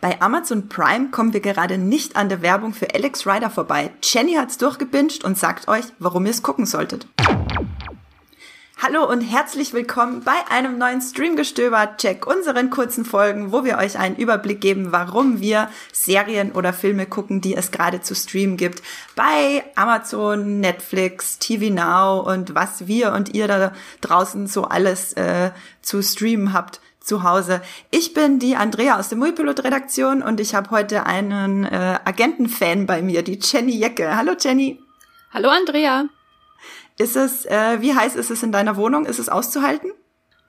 Bei Amazon Prime kommen wir gerade nicht an der Werbung für Alex Rider vorbei. Jenny hat's durchgebinscht und sagt euch, warum ihr es gucken solltet. Hallo und herzlich willkommen bei einem neuen Streamgestöber. Check unseren kurzen Folgen, wo wir euch einen Überblick geben, warum wir Serien oder Filme gucken, die es gerade zu streamen gibt. Bei Amazon, Netflix, TV Now und was wir und ihr da draußen so alles äh, zu streamen habt zu Hause. Ich bin die Andrea aus der Muipilot-Redaktion und ich habe heute einen äh, Agentenfan bei mir, die Jenny Jecke. Hallo Jenny. Hallo Andrea. Ist es, äh, wie heiß ist es in deiner Wohnung? Ist es auszuhalten?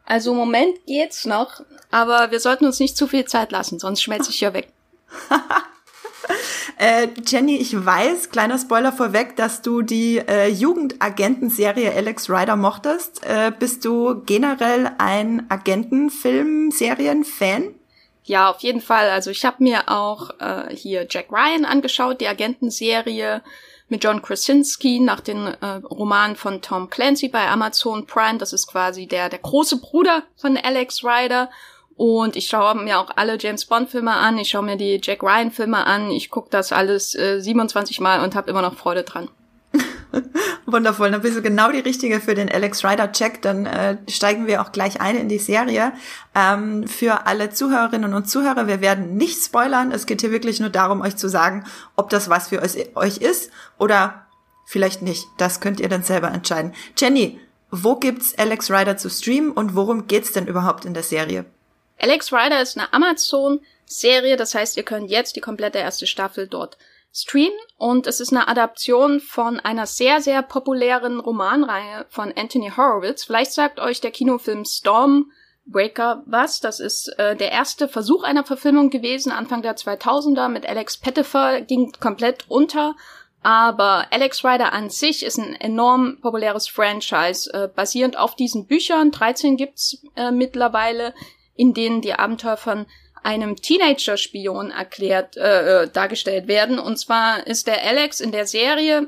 Also im Moment geht's noch, aber wir sollten uns nicht zu viel Zeit lassen, sonst schmelze ich hier weg. äh, Jenny, ich weiß, kleiner Spoiler vorweg, dass du die äh, Jugendagentenserie Alex Rider mochtest. Äh, bist du generell ein Agentenfilm-Serien-Fan? Ja, auf jeden Fall. Also ich habe mir auch äh, hier Jack Ryan angeschaut, die Agentenserie mit John Krasinski nach den äh, Romanen von Tom Clancy bei Amazon Prime. Das ist quasi der, der große Bruder von Alex Rider. Und ich schaue mir auch alle James Bond-Filme an, ich schaue mir die Jack Ryan-Filme an, ich gucke das alles äh, 27 Mal und habe immer noch Freude dran. Wundervoll, dann bist du genau die Richtige für den Alex Rider Check. Dann äh, steigen wir auch gleich ein in die Serie. Ähm, für alle Zuhörerinnen und Zuhörer, wir werden nicht spoilern. Es geht hier wirklich nur darum, euch zu sagen, ob das was für euch ist oder vielleicht nicht. Das könnt ihr dann selber entscheiden. Jenny, wo gibt's Alex Rider zu streamen und worum geht's denn überhaupt in der Serie? Alex Rider ist eine Amazon-Serie, das heißt, ihr könnt jetzt die komplette erste Staffel dort streamen und es ist eine Adaption von einer sehr, sehr populären Romanreihe von Anthony Horowitz. Vielleicht sagt euch der Kinofilm Stormbreaker was. Das ist äh, der erste Versuch einer Verfilmung gewesen, Anfang der 2000er mit Alex Pettifer, ging komplett unter. Aber Alex Rider an sich ist ein enorm populäres Franchise, äh, basierend auf diesen Büchern. 13 gibt's äh, mittlerweile, in denen die Abenteuer von einem Teenager-Spion erklärt, äh, äh, dargestellt werden. Und zwar ist der Alex in der Serie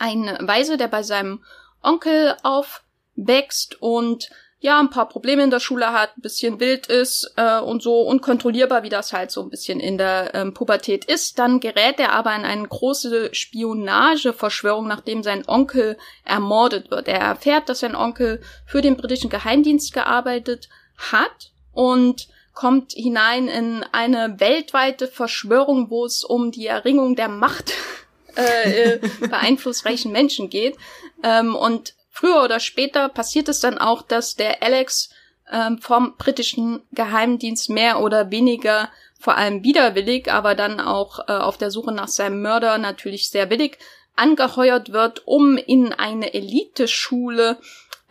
ein Weise, der bei seinem Onkel aufwächst und ja, ein paar Probleme in der Schule hat, ein bisschen wild ist äh, und so unkontrollierbar, wie das halt so ein bisschen in der ähm, Pubertät ist. Dann gerät er aber in eine große Spionageverschwörung, nachdem sein Onkel ermordet wird. Er erfährt, dass sein Onkel für den britischen Geheimdienst gearbeitet hat und kommt hinein in eine weltweite Verschwörung, wo es um die Erringung der Macht äh, äh, bei einflussreichen Menschen geht. Ähm, und früher oder später passiert es dann auch, dass der Alex ähm, vom britischen Geheimdienst mehr oder weniger vor allem widerwillig, aber dann auch äh, auf der Suche nach seinem Mörder natürlich sehr willig angeheuert wird, um in eine Eliteschule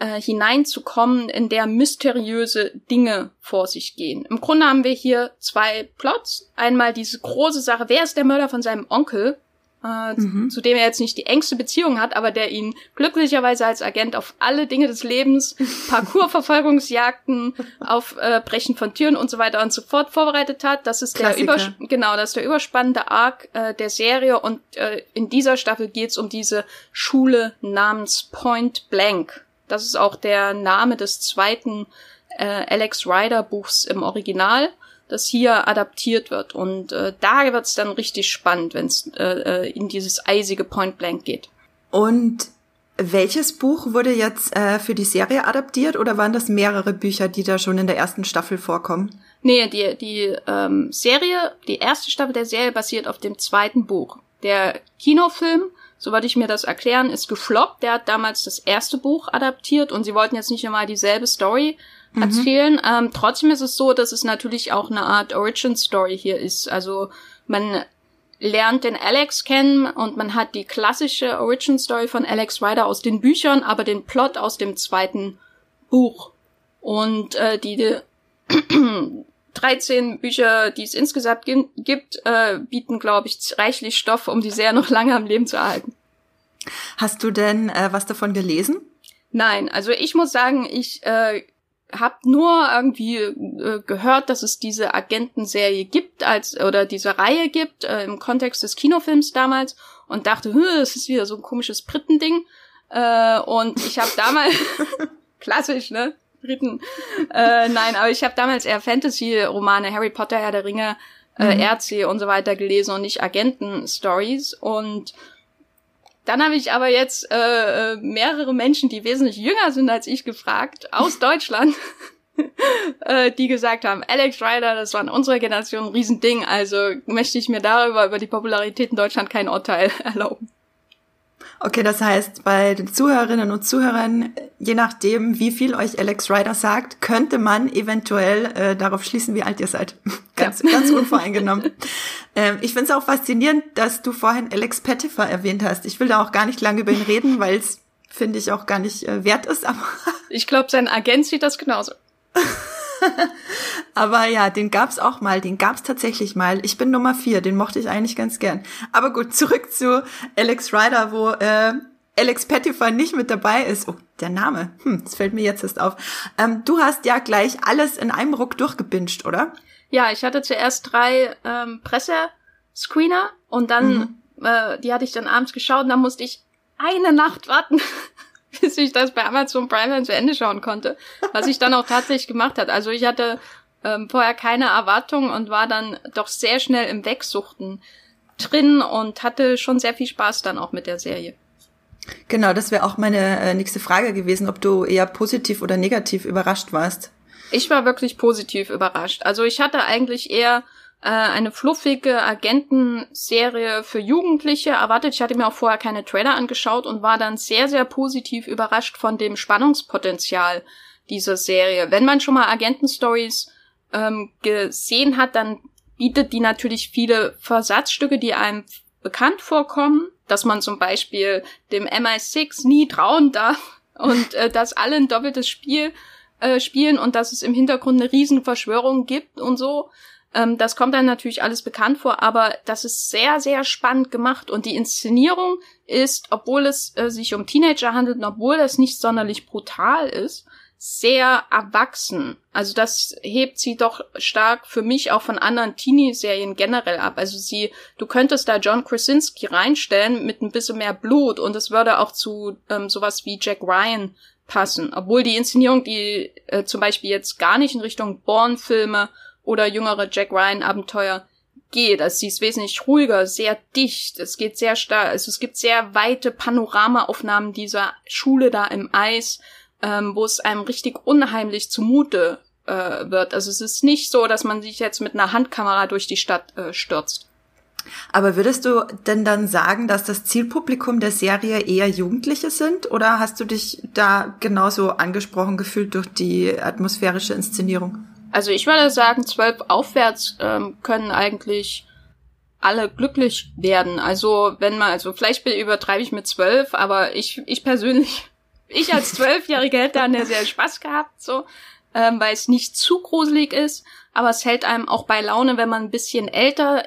äh, hineinzukommen, in der mysteriöse Dinge vor sich gehen. Im Grunde haben wir hier zwei Plots. Einmal diese große Sache, wer ist der Mörder von seinem Onkel? Äh, mhm. zu dem er jetzt nicht die engste Beziehung hat, aber der ihn glücklicherweise als Agent auf alle Dinge des Lebens, Parkourverfolgungsjagden, Aufbrechen äh, von Türen und so weiter und so fort vorbereitet hat. Das ist Klassiker. der Übers genau, das ist der überspannende Arc äh, der Serie und äh, in dieser Staffel geht's um diese Schule namens Point Blank. Das ist auch der Name des zweiten äh, Alex Rider Buchs im Original, das hier adaptiert wird. Und äh, da wird's dann richtig spannend, wenn es äh, äh, in dieses eisige Point Blank geht. Und welches Buch wurde jetzt äh, für die Serie adaptiert oder waren das mehrere Bücher, die da schon in der ersten Staffel vorkommen? Nee, die, die ähm, Serie, die erste Staffel der Serie basiert auf dem zweiten Buch. Der Kinofilm soweit ich mir das erklären, ist gefloppt. Der hat damals das erste Buch adaptiert und sie wollten jetzt nicht immer dieselbe Story mhm. erzählen. Ähm, trotzdem ist es so, dass es natürlich auch eine Art Origin Story hier ist. Also man lernt den Alex kennen und man hat die klassische Origin Story von Alex Rider aus den Büchern, aber den Plot aus dem zweiten Buch. Und äh, die 13 Bücher, die es insgesamt gibt, äh, bieten, glaube ich, reichlich Stoff, um die Serie noch lange am Leben zu erhalten. Hast du denn äh, was davon gelesen? Nein, also ich muss sagen, ich äh, habe nur irgendwie äh, gehört, dass es diese Agentenserie gibt als oder diese Reihe gibt äh, im Kontext des Kinofilms damals und dachte, es ist wieder so ein komisches Brittending. Äh, und ich habe damals klassisch, ne? Briten. Äh, nein, aber ich habe damals eher Fantasy-Romane, Harry Potter, Herr der Ringe, äh, mhm. RC und so weiter gelesen und nicht Agenten-Stories. Und dann habe ich aber jetzt äh, äh, mehrere Menschen, die wesentlich jünger sind als ich, gefragt, aus Deutschland, äh, die gesagt haben, Alex Ryder, das war in unserer Generation ein Riesending, also möchte ich mir darüber, über die Popularität in Deutschland kein Urteil erlauben. Okay, das heißt, bei den Zuhörerinnen und Zuhörern, je nachdem, wie viel euch Alex Ryder sagt, könnte man eventuell äh, darauf schließen, wie alt ihr seid. ganz, ja. ganz unvoreingenommen. ähm, ich finde es auch faszinierend, dass du vorhin Alex Pettifer erwähnt hast. Ich will da auch gar nicht lange über ihn reden, weil es, finde ich, auch gar nicht äh, wert ist. Aber ich glaube, sein Agent sieht das genauso. Aber ja, den gab's auch mal, den gab's tatsächlich mal. Ich bin Nummer vier, den mochte ich eigentlich ganz gern. Aber gut, zurück zu Alex Ryder, wo äh, Alex Pettifer nicht mit dabei ist. Oh, der Name. Hm, das fällt mir jetzt erst auf. Ähm, du hast ja gleich alles in einem Ruck durchgebinscht, oder? Ja, ich hatte zuerst drei ähm, Pressescreener und dann, mhm. äh, die hatte ich dann abends geschaut und dann musste ich eine Nacht warten, bis ich das bei Amazon Prime dann zu Ende schauen konnte. Was ich dann auch tatsächlich gemacht hat. Also ich hatte ähm, vorher keine Erwartungen und war dann doch sehr schnell im Wegsuchten drin und hatte schon sehr viel Spaß dann auch mit der Serie. Genau, das wäre auch meine äh, nächste Frage gewesen, ob du eher positiv oder negativ überrascht warst. Ich war wirklich positiv überrascht. Also ich hatte eigentlich eher äh, eine fluffige Agentenserie für Jugendliche erwartet. Ich hatte mir auch vorher keine Trailer angeschaut und war dann sehr, sehr positiv überrascht von dem Spannungspotenzial dieser Serie. Wenn man schon mal Agentenstories ähm, gesehen hat, dann bietet die natürlich viele Versatzstücke, die einem bekannt vorkommen, dass man zum Beispiel dem MI6 nie trauen darf und äh, dass alle ein doppeltes Spiel äh, spielen und dass es im Hintergrund eine riesen Verschwörung gibt und so. Ähm, das kommt dann natürlich alles bekannt vor, aber das ist sehr, sehr spannend gemacht und die Inszenierung ist, obwohl es äh, sich um Teenager handelt und obwohl das nicht sonderlich brutal ist, sehr erwachsen. Also das hebt sie doch stark für mich auch von anderen Teenie-Serien generell ab. Also sie, du könntest da John Krasinski reinstellen mit ein bisschen mehr Blut und es würde auch zu ähm, sowas wie Jack Ryan passen. Obwohl die Inszenierung, die äh, zum Beispiel jetzt gar nicht in Richtung Bourne-Filme oder jüngere Jack Ryan-Abenteuer geht. Also sie ist wesentlich ruhiger, sehr dicht. Es geht sehr stark, also es gibt sehr weite Panoramaaufnahmen dieser Schule da im Eis ähm, wo es einem richtig unheimlich zumute äh, wird. Also es ist nicht so, dass man sich jetzt mit einer Handkamera durch die Stadt äh, stürzt. Aber würdest du denn dann sagen, dass das Zielpublikum der Serie eher Jugendliche sind? Oder hast du dich da genauso angesprochen gefühlt durch die atmosphärische Inszenierung? Also ich würde sagen, zwölf aufwärts ähm, können eigentlich alle glücklich werden. Also wenn man, also vielleicht übertreibe ich mit zwölf, aber ich, ich persönlich ich als Zwölfjährige hätte an der sehr Spaß gehabt, so, ähm, weil es nicht zu gruselig ist, aber es hält einem auch bei Laune, wenn man ein bisschen älter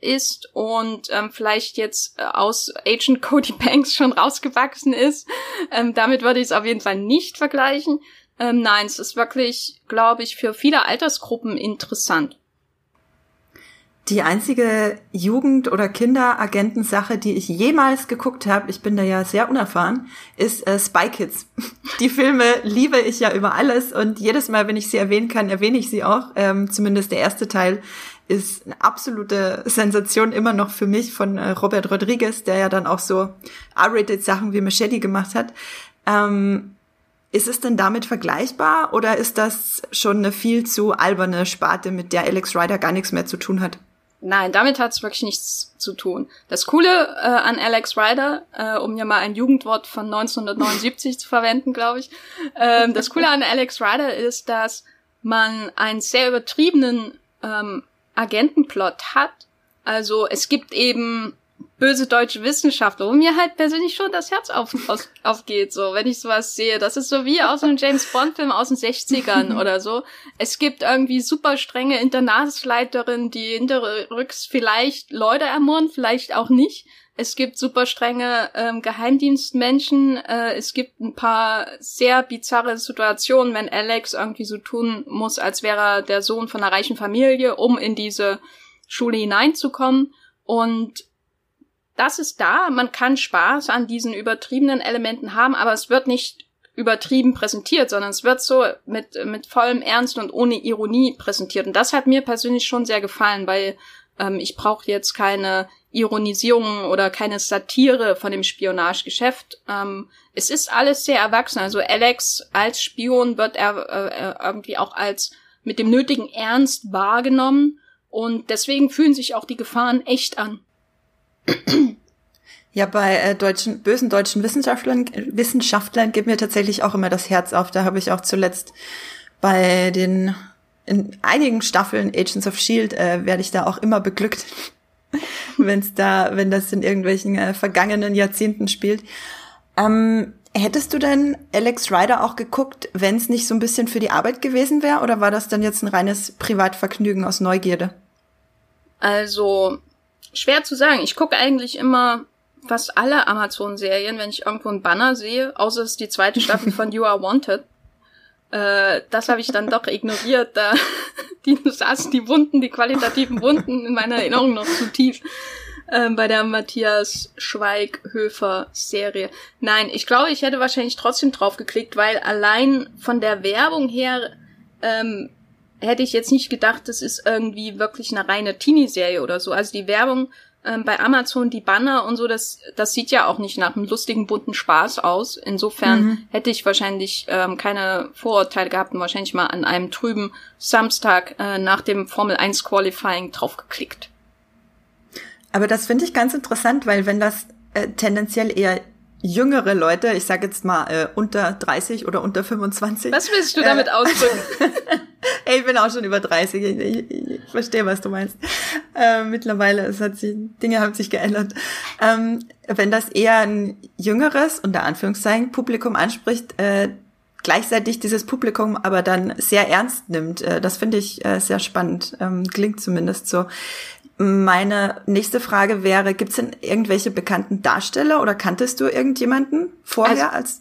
ist und ähm, vielleicht jetzt äh, aus Agent Cody Banks schon rausgewachsen ist. Ähm, damit würde ich es auf jeden Fall nicht vergleichen. Ähm, nein, es ist wirklich, glaube ich, für viele Altersgruppen interessant. Die einzige Jugend- oder Kinderagentensache, die ich jemals geguckt habe, ich bin da ja sehr unerfahren, ist äh, Spy Kids. Die Filme liebe ich ja über alles und jedes Mal, wenn ich sie erwähnen kann, erwähne ich sie auch. Ähm, zumindest der erste Teil ist eine absolute Sensation immer noch für mich von äh, Robert Rodriguez, der ja dann auch so R-rated Sachen wie Machete gemacht hat. Ähm, ist es denn damit vergleichbar oder ist das schon eine viel zu alberne Sparte, mit der Alex Ryder gar nichts mehr zu tun hat? Nein, damit hat es wirklich nichts zu tun. Das Coole äh, an Alex Ryder, äh, um ja mal ein Jugendwort von 1979 zu verwenden, glaube ich, ähm, das Coole an Alex Ryder ist, dass man einen sehr übertriebenen ähm, Agentenplot hat. Also es gibt eben böse deutsche Wissenschaftler, wo mir halt persönlich schon das Herz auf, auf, aufgeht, so, wenn ich sowas sehe. Das ist so wie aus einem James Bond-Film aus den 60ern oder so. Es gibt irgendwie super strenge Internatsleiterin, die hinterrücks vielleicht Leute ermorden, vielleicht auch nicht. Es gibt super strenge ähm, Geheimdienstmenschen. Äh, es gibt ein paar sehr bizarre Situationen, wenn Alex irgendwie so tun muss, als wäre er der Sohn von einer reichen Familie, um in diese Schule hineinzukommen. Und das ist da. Man kann Spaß an diesen übertriebenen Elementen haben, aber es wird nicht übertrieben präsentiert, sondern es wird so mit, mit vollem Ernst und ohne Ironie präsentiert. Und das hat mir persönlich schon sehr gefallen, weil ähm, ich brauche jetzt keine Ironisierung oder keine Satire von dem Spionagegeschäft. Ähm, es ist alles sehr erwachsen. Also Alex als Spion wird er äh, irgendwie auch als mit dem nötigen Ernst wahrgenommen und deswegen fühlen sich auch die Gefahren echt an. Ja, bei äh, deutschen, bösen deutschen Wissenschaftlern, Wissenschaftlern geht mir tatsächlich auch immer das Herz auf. Da habe ich auch zuletzt bei den in einigen Staffeln Agents of Shield äh, werde ich da auch immer beglückt, wenn's da, wenn das in irgendwelchen äh, vergangenen Jahrzehnten spielt. Ähm, hättest du denn Alex Ryder auch geguckt, wenn es nicht so ein bisschen für die Arbeit gewesen wäre, oder war das dann jetzt ein reines Privatvergnügen aus Neugierde? Also schwer zu sagen. Ich gucke eigentlich immer fast alle Amazon-Serien, wenn ich irgendwo einen Banner sehe, außer es ist die zweite Staffel von You Are Wanted. Äh, das habe ich dann doch ignoriert. Da die saßen die Wunden, die qualitativen Wunden in meiner Erinnerung noch zu tief äh, bei der Matthias Schweighöfer Serie. Nein, ich glaube, ich hätte wahrscheinlich trotzdem drauf geklickt, weil allein von der Werbung her ähm, hätte ich jetzt nicht gedacht, das ist irgendwie wirklich eine reine Teenie-Serie oder so. Also die Werbung ähm, bei Amazon die Banner und so, das, das sieht ja auch nicht nach einem lustigen, bunten Spaß aus. Insofern mhm. hätte ich wahrscheinlich ähm, keine Vorurteile gehabt und wahrscheinlich mal an einem trüben Samstag äh, nach dem Formel 1 Qualifying draufgeklickt. Aber das finde ich ganz interessant, weil wenn das äh, tendenziell eher jüngere Leute, ich sage jetzt mal äh, unter 30 oder unter 25. Was willst du damit äh, ausdrücken? Ey, ich bin auch schon über 30, ich, ich, ich verstehe, was du meinst. Äh, mittlerweile es hat sich, Dinge haben sich geändert. Ähm, wenn das eher ein jüngeres, unter Anführungszeichen, Publikum anspricht, äh, gleichzeitig dieses Publikum aber dann sehr ernst nimmt. Äh, das finde ich äh, sehr spannend. Ähm, klingt zumindest so. Meine nächste Frage wäre, gibt es denn irgendwelche bekannten Darsteller oder kanntest du irgendjemanden vorher also, als?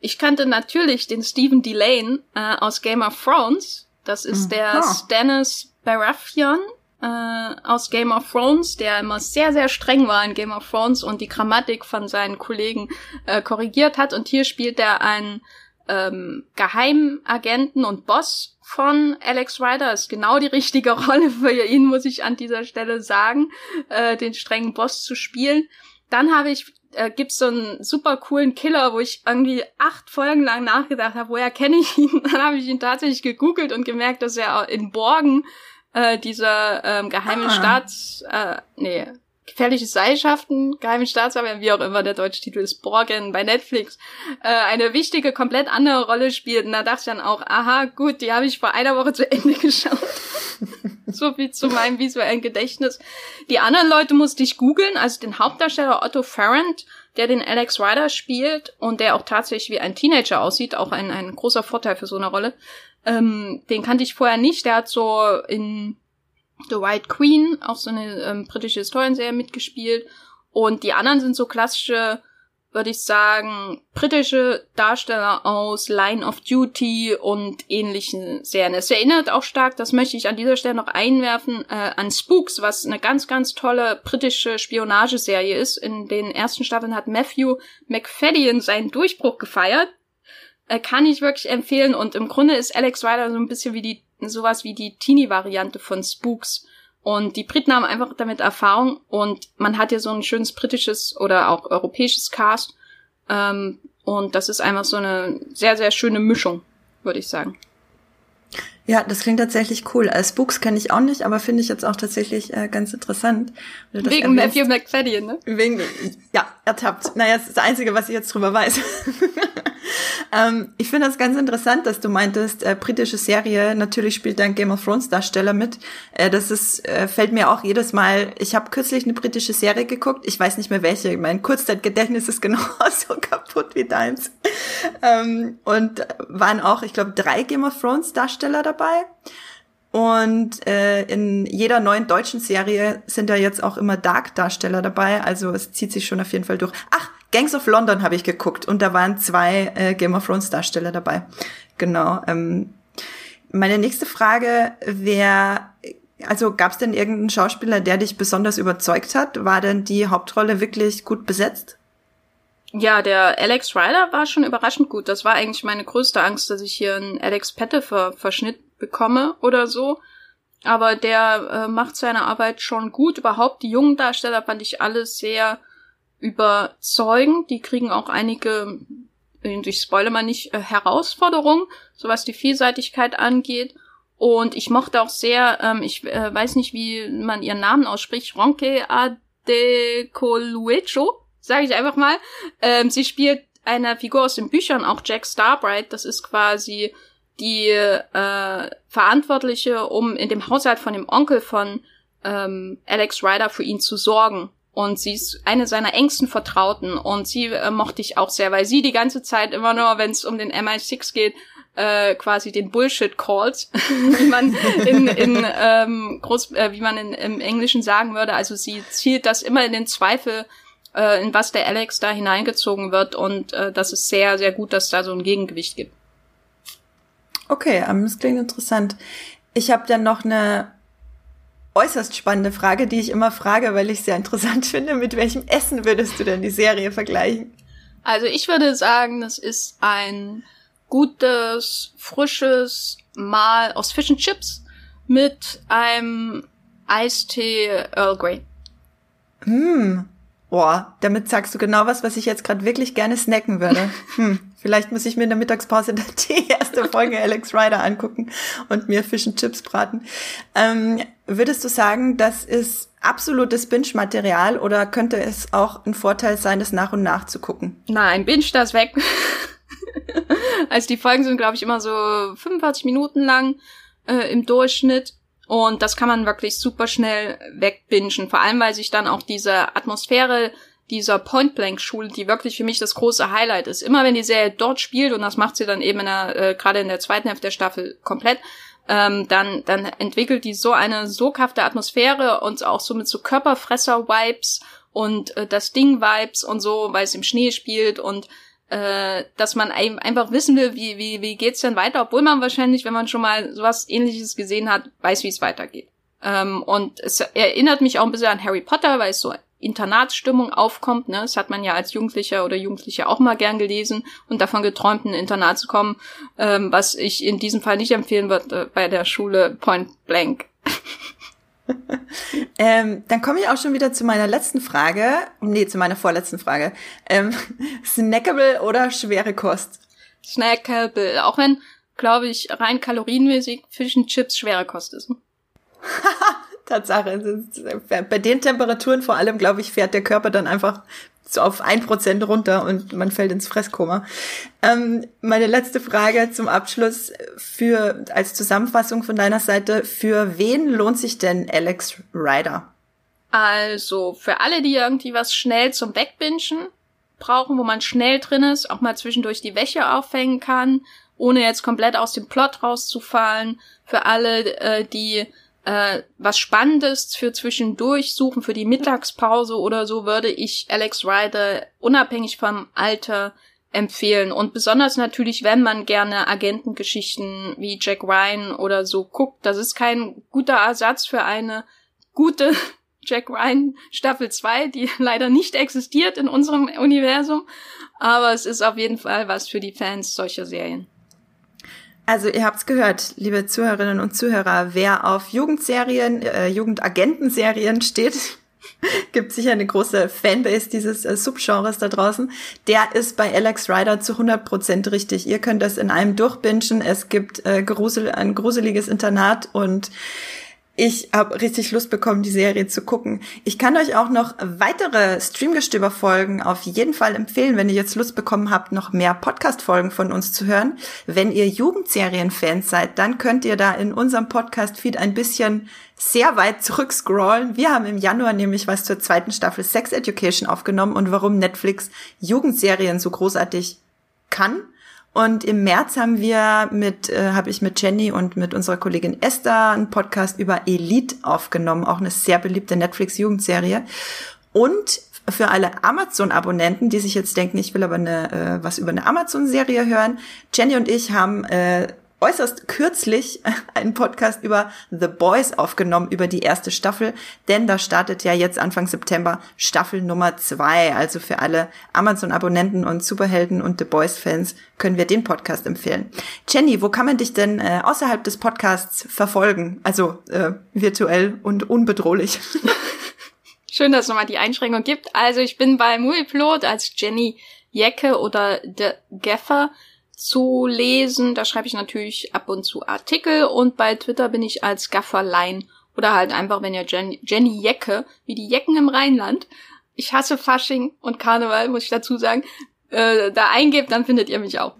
Ich kannte natürlich den Stephen Delane äh, aus Game of Thrones. Das ist mhm. der oh. Stannis Baratheon äh, aus Game of Thrones, der immer sehr, sehr streng war in Game of Thrones und die Grammatik von seinen Kollegen äh, korrigiert hat. Und hier spielt er einen ähm, Geheimagenten und Boss von Alex Ryder ist genau die richtige Rolle für ihn, muss ich an dieser Stelle sagen, äh, den strengen Boss zu spielen. Dann habe ich äh, gibt's so einen super coolen Killer, wo ich irgendwie acht Folgen lang nachgedacht habe, woher kenne ich ihn? Dann habe ich ihn tatsächlich gegoogelt und gemerkt, dass er in Borgen äh, dieser ähm, geheimen ah. Staats, äh, nee, gefährliche Seilschaften, geheime Staatsarbeit, wie auch immer der deutsche Titel ist, Borgen bei Netflix, äh, eine wichtige, komplett andere Rolle spielt. Und da dachte ich dann auch, aha, gut, die habe ich vor einer Woche zu Ende geschaut. So viel zu meinem visuellen Gedächtnis. Die anderen Leute musste ich googeln, also den Hauptdarsteller Otto Farrant, der den Alex Ryder spielt und der auch tatsächlich wie ein Teenager aussieht, auch ein, ein großer Vorteil für so eine Rolle. Ähm, den kannte ich vorher nicht, der hat so in The White Queen, auch so eine ähm, britische Historienserie mitgespielt. Und die anderen sind so klassische, würde ich sagen, britische Darsteller aus Line of Duty und ähnlichen Serien. Es erinnert auch stark, das möchte ich an dieser Stelle noch einwerfen, äh, an Spooks, was eine ganz, ganz tolle britische Spionageserie ist. In den ersten Staffeln hat Matthew McFadden seinen Durchbruch gefeiert. Äh, kann ich wirklich empfehlen. Und im Grunde ist Alex Ryder so ein bisschen wie die sowas wie die Teenie-Variante von Spooks. Und die Briten haben einfach damit Erfahrung und man hat ja so ein schönes britisches oder auch europäisches Cast. Ähm, und das ist einfach so eine sehr, sehr schöne Mischung, würde ich sagen. Ja, das klingt tatsächlich cool. Als Spooks kenne ich auch nicht, aber finde ich jetzt auch tatsächlich äh, ganz interessant. Wegen Matthew McFadden, ne? Wegen, ja, ertappt. Naja, das ist das Einzige, was ich jetzt drüber weiß. ähm, ich finde das ganz interessant, dass du meintest, äh, britische Serie, natürlich spielt ein Game of Thrones Darsteller mit. Äh, das ist, äh, fällt mir auch jedes Mal, ich habe kürzlich eine britische Serie geguckt, ich weiß nicht mehr welche, mein Kurzzeitgedächtnis ist genauso kaputt wie deins. ähm, und waren auch, ich glaube, drei Game of Thrones Darsteller dabei. Und äh, in jeder neuen deutschen Serie sind da jetzt auch immer Dark-Darsteller dabei. Also es zieht sich schon auf jeden Fall durch. Ach, Gangs of London habe ich geguckt und da waren zwei äh, Game of Thrones Darsteller dabei. Genau. Ähm, meine nächste Frage wäre, also gab es denn irgendeinen Schauspieler, der dich besonders überzeugt hat? War denn die Hauptrolle wirklich gut besetzt? Ja, der Alex Ryder war schon überraschend gut. Das war eigentlich meine größte Angst, dass ich hier einen Alex Pettifer Verschnitt bekomme oder so. Aber der äh, macht seine Arbeit schon gut. Überhaupt die jungen Darsteller fand ich alle sehr überzeugend. Die kriegen auch einige, ich spoile mal nicht, äh, Herausforderungen, so was die Vielseitigkeit angeht. Und ich mochte auch sehr, ähm, ich äh, weiß nicht, wie man ihren Namen ausspricht, Ronke Adecoluecho, sage ich einfach mal. Ähm, sie spielt eine Figur aus den Büchern, auch Jack Starbright. Das ist quasi die äh, Verantwortliche, um in dem Haushalt von dem Onkel von ähm, Alex Ryder für ihn zu sorgen. Und sie ist eine seiner engsten Vertrauten und sie äh, mochte ich auch sehr, weil sie die ganze Zeit immer nur, wenn es um den MI6 geht, äh, quasi den Bullshit calls, wie man in, in ähm, Groß, äh, wie man in, im Englischen sagen würde. Also sie zielt das immer in den Zweifel, äh, in was der Alex da hineingezogen wird und äh, das ist sehr, sehr gut, dass da so ein Gegengewicht gibt. Okay, ähm, das klingt interessant. Ich habe dann noch eine äußerst spannende Frage, die ich immer frage, weil ich sehr interessant finde. Mit welchem Essen würdest du denn die Serie vergleichen? Also ich würde sagen, das ist ein gutes, frisches Mahl aus Fish and Chips mit einem Eistee Earl Grey. Hm, Boah, damit sagst du genau was, was ich jetzt gerade wirklich gerne snacken würde. Hm, vielleicht muss ich mir in der Mittagspause die erste Folge Alex Rider angucken und mir Fish and Chips braten. Ähm, würdest du sagen, das ist absolutes Binge-Material oder könnte es auch ein Vorteil sein, das nach und nach zu gucken? Nein, Binge das weg. also die Folgen sind, glaube ich, immer so 45 Minuten lang äh, im Durchschnitt. Und das kann man wirklich super schnell wegbingen. Vor allem, weil sich dann auch diese Atmosphäre dieser Point-Blank-Schule, die wirklich für mich das große Highlight ist. Immer wenn die Serie dort spielt, und das macht sie dann eben in der, äh, gerade in der zweiten Hälfte der Staffel komplett, ähm, dann, dann entwickelt die so eine soghafte Atmosphäre und auch so mit so Körperfresser-Vibes und äh, das Ding-Vibes und so, weil es im Schnee spielt und äh, dass man einfach wissen will, wie, wie, wie geht's denn weiter, obwohl man wahrscheinlich, wenn man schon mal sowas ähnliches gesehen hat, weiß, wie es weitergeht. Ähm, und es erinnert mich auch ein bisschen an Harry Potter, weil es so Internatsstimmung aufkommt. Ne? Das hat man ja als Jugendlicher oder Jugendliche auch mal gern gelesen und davon geträumt, in ein Internat zu kommen, ähm, was ich in diesem Fall nicht empfehlen würde äh, bei der Schule Point Blank. ähm, dann komme ich auch schon wieder zu meiner letzten Frage. Nee, zu meiner vorletzten Frage. Ähm, snackable oder schwere Kost? Snackable. Auch wenn, glaube ich, rein kalorienmäßig Fish and Chips schwere Kost ist. Tatsache. Bei den Temperaturen vor allem, glaube ich, fährt der Körper dann einfach so auf ein Prozent runter und man fällt ins Fresskoma. Ähm, meine letzte Frage zum Abschluss für, als Zusammenfassung von deiner Seite. Für wen lohnt sich denn Alex Ryder? Also, für alle, die irgendwie was schnell zum Wegbingen brauchen, wo man schnell drin ist, auch mal zwischendurch die Wäsche aufhängen kann, ohne jetzt komplett aus dem Plot rauszufallen. Für alle, äh, die äh, was Spannendes für zwischendurch suchen, für die Mittagspause oder so, würde ich Alex Ryder unabhängig vom Alter empfehlen. Und besonders natürlich, wenn man gerne Agentengeschichten wie Jack Ryan oder so guckt. Das ist kein guter Ersatz für eine gute Jack Ryan Staffel 2, die leider nicht existiert in unserem Universum. Aber es ist auf jeden Fall was für die Fans solcher Serien. Also ihr habt's gehört, liebe Zuhörerinnen und Zuhörer, wer auf Jugendserien, äh, Jugendagentenserien steht, gibt sicher eine große Fanbase dieses äh, Subgenres da draußen. Der ist bei Alex Rider zu 100% richtig. Ihr könnt das in einem durchbingen. Es gibt äh, grusel, ein gruseliges Internat und ich habe richtig Lust bekommen, die Serie zu gucken. Ich kann euch auch noch weitere Streamgestöber-Folgen auf jeden Fall empfehlen, wenn ihr jetzt Lust bekommen habt, noch mehr Podcast-Folgen von uns zu hören. Wenn ihr Jugendserien-Fans seid, dann könnt ihr da in unserem Podcast-Feed ein bisschen sehr weit zurückscrollen. Wir haben im Januar nämlich was zur zweiten Staffel Sex Education aufgenommen und warum Netflix Jugendserien so großartig kann. Und im März haben wir mit, äh, habe ich mit Jenny und mit unserer Kollegin Esther einen Podcast über Elite aufgenommen, auch eine sehr beliebte Netflix-Jugendserie. Und für alle Amazon-Abonnenten, die sich jetzt denken, ich will aber eine, äh, was über eine Amazon-Serie hören, Jenny und ich haben äh, äußerst kürzlich einen Podcast über The Boys aufgenommen, über die erste Staffel, denn da startet ja jetzt Anfang September Staffel Nummer zwei. Also für alle Amazon-Abonnenten und Superhelden und The Boys-Fans können wir den Podcast empfehlen. Jenny, wo kann man dich denn äh, außerhalb des Podcasts verfolgen? Also äh, virtuell und unbedrohlich. Schön, dass es nochmal die Einschränkung gibt. Also ich bin bei Movieplot als Jenny Jecke oder The Gaffer zu lesen. Da schreibe ich natürlich ab und zu Artikel und bei Twitter bin ich als Gafferlein oder halt einfach, wenn ihr Jenny, Jenny Jecke, wie die Jecken im Rheinland, ich hasse Fasching und Karneval, muss ich dazu sagen, äh, da eingebt, dann findet ihr mich auch.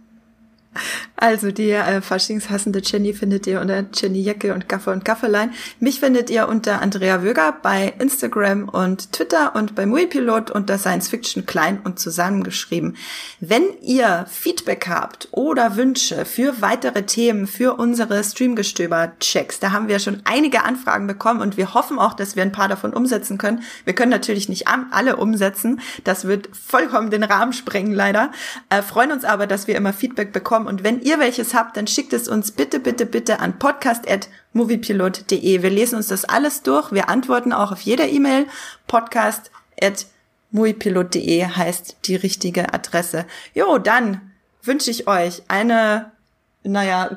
Also die äh, Faschingshassende Jenny findet ihr unter Jenny Jecke und Gaffer und Gafferlein. Mich findet ihr unter Andrea Wöger bei Instagram und Twitter und bei Muipilot unter Science Fiction klein und zusammengeschrieben. Wenn ihr Feedback habt oder Wünsche für weitere Themen für unsere Streamgestöber-Checks, da haben wir schon einige Anfragen bekommen und wir hoffen auch, dass wir ein paar davon umsetzen können. Wir können natürlich nicht alle umsetzen. Das wird vollkommen den Rahmen sprengen leider. Äh, freuen uns aber, dass wir immer Feedback bekommen und wenn ihr welches habt, dann schickt es uns bitte, bitte, bitte an podcast.moviepilot.de. Wir lesen uns das alles durch. Wir antworten auch auf jede E-Mail. podcast.moviepilot.de heißt die richtige Adresse. Jo, dann wünsche ich euch eine, naja,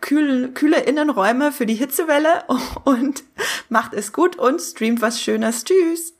kühl, kühle Innenräume für die Hitzewelle und macht es gut und streamt was Schönes. Tschüss!